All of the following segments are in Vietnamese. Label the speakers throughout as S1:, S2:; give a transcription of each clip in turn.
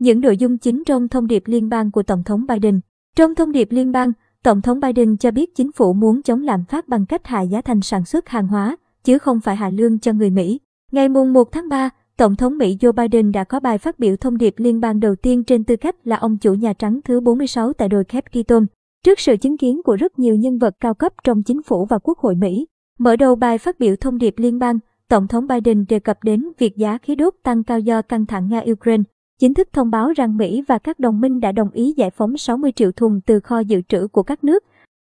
S1: Những nội dung chính trong thông điệp liên bang của Tổng thống Biden. Trong thông điệp liên bang, Tổng thống Biden cho biết chính phủ muốn chống lạm phát bằng cách hạ giá thành sản xuất hàng hóa, chứ không phải hạ lương cho người Mỹ. Ngày mùng 1 tháng 3, Tổng thống Mỹ Joe Biden đã có bài phát biểu thông điệp liên bang đầu tiên trên tư cách là ông chủ Nhà Trắng thứ 46 tại đồi Capitol, trước sự chứng kiến của rất nhiều nhân vật cao cấp trong chính phủ và quốc hội Mỹ. Mở đầu bài phát biểu thông điệp liên bang, Tổng thống Biden đề cập đến việc giá khí đốt tăng cao do căng thẳng Nga-Ukraine, chính thức thông báo rằng Mỹ và các đồng minh đã đồng ý giải phóng 60 triệu thùng từ kho dự trữ của các nước.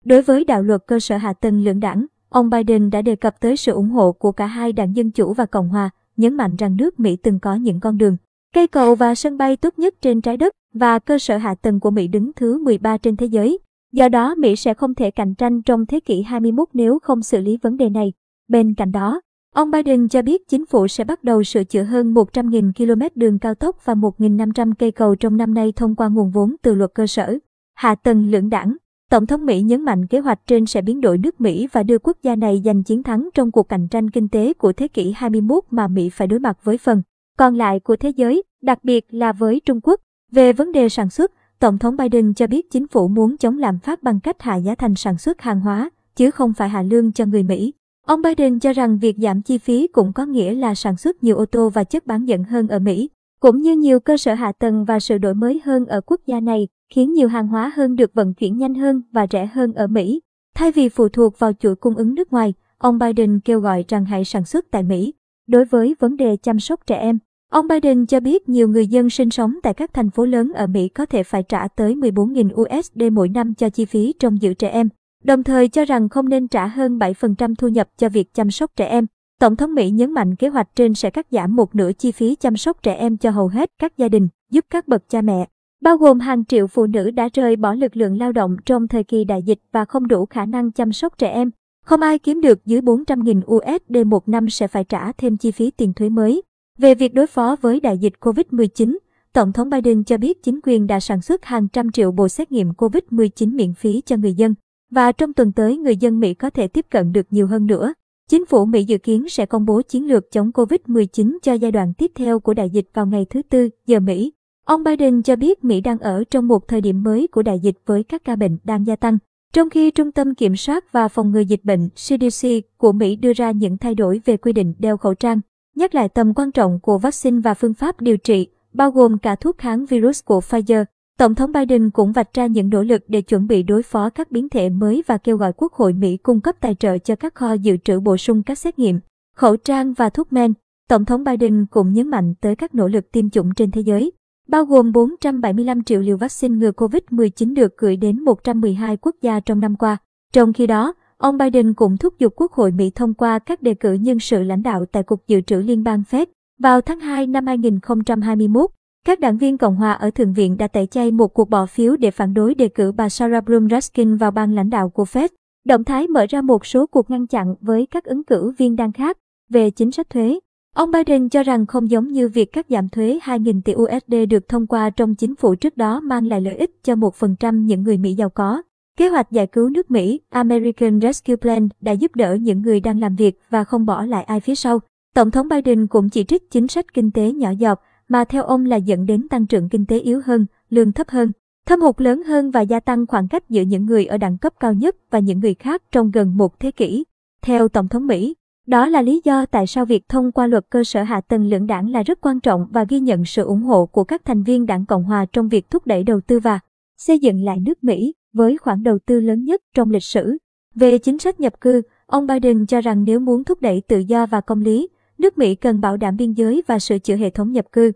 S1: Đối với đạo luật cơ sở hạ tầng lưỡng đảng, ông Biden đã đề cập tới sự ủng hộ của cả hai đảng Dân Chủ và Cộng Hòa, nhấn mạnh rằng nước Mỹ từng có những con đường, cây cầu và sân bay tốt nhất trên trái đất và cơ sở hạ tầng của Mỹ đứng thứ 13 trên thế giới. Do đó, Mỹ sẽ không thể cạnh tranh trong thế kỷ 21 nếu không xử lý vấn đề này. Bên cạnh đó, ông Biden cho biết chính phủ sẽ bắt đầu sửa chữa hơn 100.000 km đường cao tốc và 1.500 cây cầu trong năm nay thông qua nguồn vốn từ luật cơ sở. Hạ tầng lưỡng đảng Tổng thống Mỹ nhấn mạnh kế hoạch trên sẽ biến đổi nước Mỹ và đưa quốc gia này giành chiến thắng trong cuộc cạnh tranh kinh tế của thế kỷ 21 mà Mỹ phải đối mặt với phần còn lại của thế giới, đặc biệt là với Trung Quốc. Về vấn đề sản xuất, Tổng thống Biden cho biết chính phủ muốn chống lạm phát bằng cách hạ giá thành sản xuất hàng hóa, chứ không phải hạ lương cho người Mỹ. Ông Biden cho rằng việc giảm chi phí cũng có nghĩa là sản xuất nhiều ô tô và chất bán dẫn hơn ở Mỹ, cũng như nhiều cơ sở hạ tầng và sự đổi mới hơn ở quốc gia này, khiến nhiều hàng hóa hơn được vận chuyển nhanh hơn và rẻ hơn ở Mỹ. Thay vì phụ thuộc vào chuỗi cung ứng nước ngoài, ông Biden kêu gọi rằng hãy sản xuất tại Mỹ. Đối với vấn đề chăm sóc trẻ em, ông Biden cho biết nhiều người dân sinh sống tại các thành phố lớn ở Mỹ có thể phải trả tới 14.000 USD mỗi năm cho chi phí trông giữ trẻ em, đồng thời cho rằng không nên trả hơn 7% thu nhập cho việc chăm sóc trẻ em. Tổng thống Mỹ nhấn mạnh kế hoạch trên sẽ cắt giảm một nửa chi phí chăm sóc trẻ em cho hầu hết các gia đình, giúp các bậc cha mẹ, bao gồm hàng triệu phụ nữ đã rời bỏ lực lượng lao động trong thời kỳ đại dịch và không đủ khả năng chăm sóc trẻ em. Không ai kiếm được dưới 400.000 USD một năm sẽ phải trả thêm chi phí tiền thuế mới. Về việc đối phó với đại dịch COVID-19, Tổng thống Biden cho biết chính quyền đã sản xuất hàng trăm triệu bộ xét nghiệm COVID-19 miễn phí cho người dân. Và trong tuần tới người dân Mỹ có thể tiếp cận được nhiều hơn nữa. Chính phủ Mỹ dự kiến sẽ công bố chiến lược chống COVID-19 cho giai đoạn tiếp theo của đại dịch vào ngày thứ Tư giờ Mỹ. Ông Biden cho biết Mỹ đang ở trong một thời điểm mới của đại dịch với các ca bệnh đang gia tăng, trong khi Trung tâm Kiểm soát và Phòng ngừa Dịch bệnh CDC của Mỹ đưa ra những thay đổi về quy định đeo khẩu trang, nhắc lại tầm quan trọng của vaccine và phương pháp điều trị, bao gồm cả thuốc kháng virus của Pfizer. Tổng thống Biden cũng vạch ra những nỗ lực để chuẩn bị đối phó các biến thể mới và kêu gọi Quốc hội Mỹ cung cấp tài trợ cho các kho dự trữ bổ sung các xét nghiệm, khẩu trang và thuốc men. Tổng thống Biden cũng nhấn mạnh tới các nỗ lực tiêm chủng trên thế giới bao gồm 475 triệu liều vaccine ngừa COVID-19 được gửi đến 112 quốc gia trong năm qua. Trong khi đó, ông Biden cũng thúc giục Quốc hội Mỹ thông qua các đề cử nhân sự lãnh đạo tại Cục Dự trữ Liên bang Fed. Vào tháng 2 năm 2021, các đảng viên Cộng hòa ở Thượng viện đã tẩy chay một cuộc bỏ phiếu để phản đối đề cử bà Sarah Bloom Raskin vào ban lãnh đạo của Fed. Động thái mở ra một số cuộc ngăn chặn với các ứng cử viên đang khác về chính sách thuế. Ông Biden cho rằng không giống như việc cắt giảm thuế 2.000 tỷ USD được thông qua trong chính phủ trước đó mang lại lợi ích cho 1% những người Mỹ giàu có. Kế hoạch giải cứu nước Mỹ, American Rescue Plan, đã giúp đỡ những người đang làm việc và không bỏ lại ai phía sau. Tổng thống Biden cũng chỉ trích chính sách kinh tế nhỏ giọt mà theo ông là dẫn đến tăng trưởng kinh tế yếu hơn, lương thấp hơn, thâm hụt lớn hơn và gia tăng khoảng cách giữa những người ở đẳng cấp cao nhất và những người khác trong gần một thế kỷ. Theo Tổng thống Mỹ, đó là lý do tại sao việc thông qua luật cơ sở hạ tầng lưỡng đảng là rất quan trọng và ghi nhận sự ủng hộ của các thành viên đảng Cộng hòa trong việc thúc đẩy đầu tư và xây dựng lại nước Mỹ với khoản đầu tư lớn nhất trong lịch sử. Về chính sách nhập cư, ông Biden cho rằng nếu muốn thúc đẩy tự do và công lý, nước Mỹ cần bảo đảm biên giới và sửa chữa hệ thống nhập cư.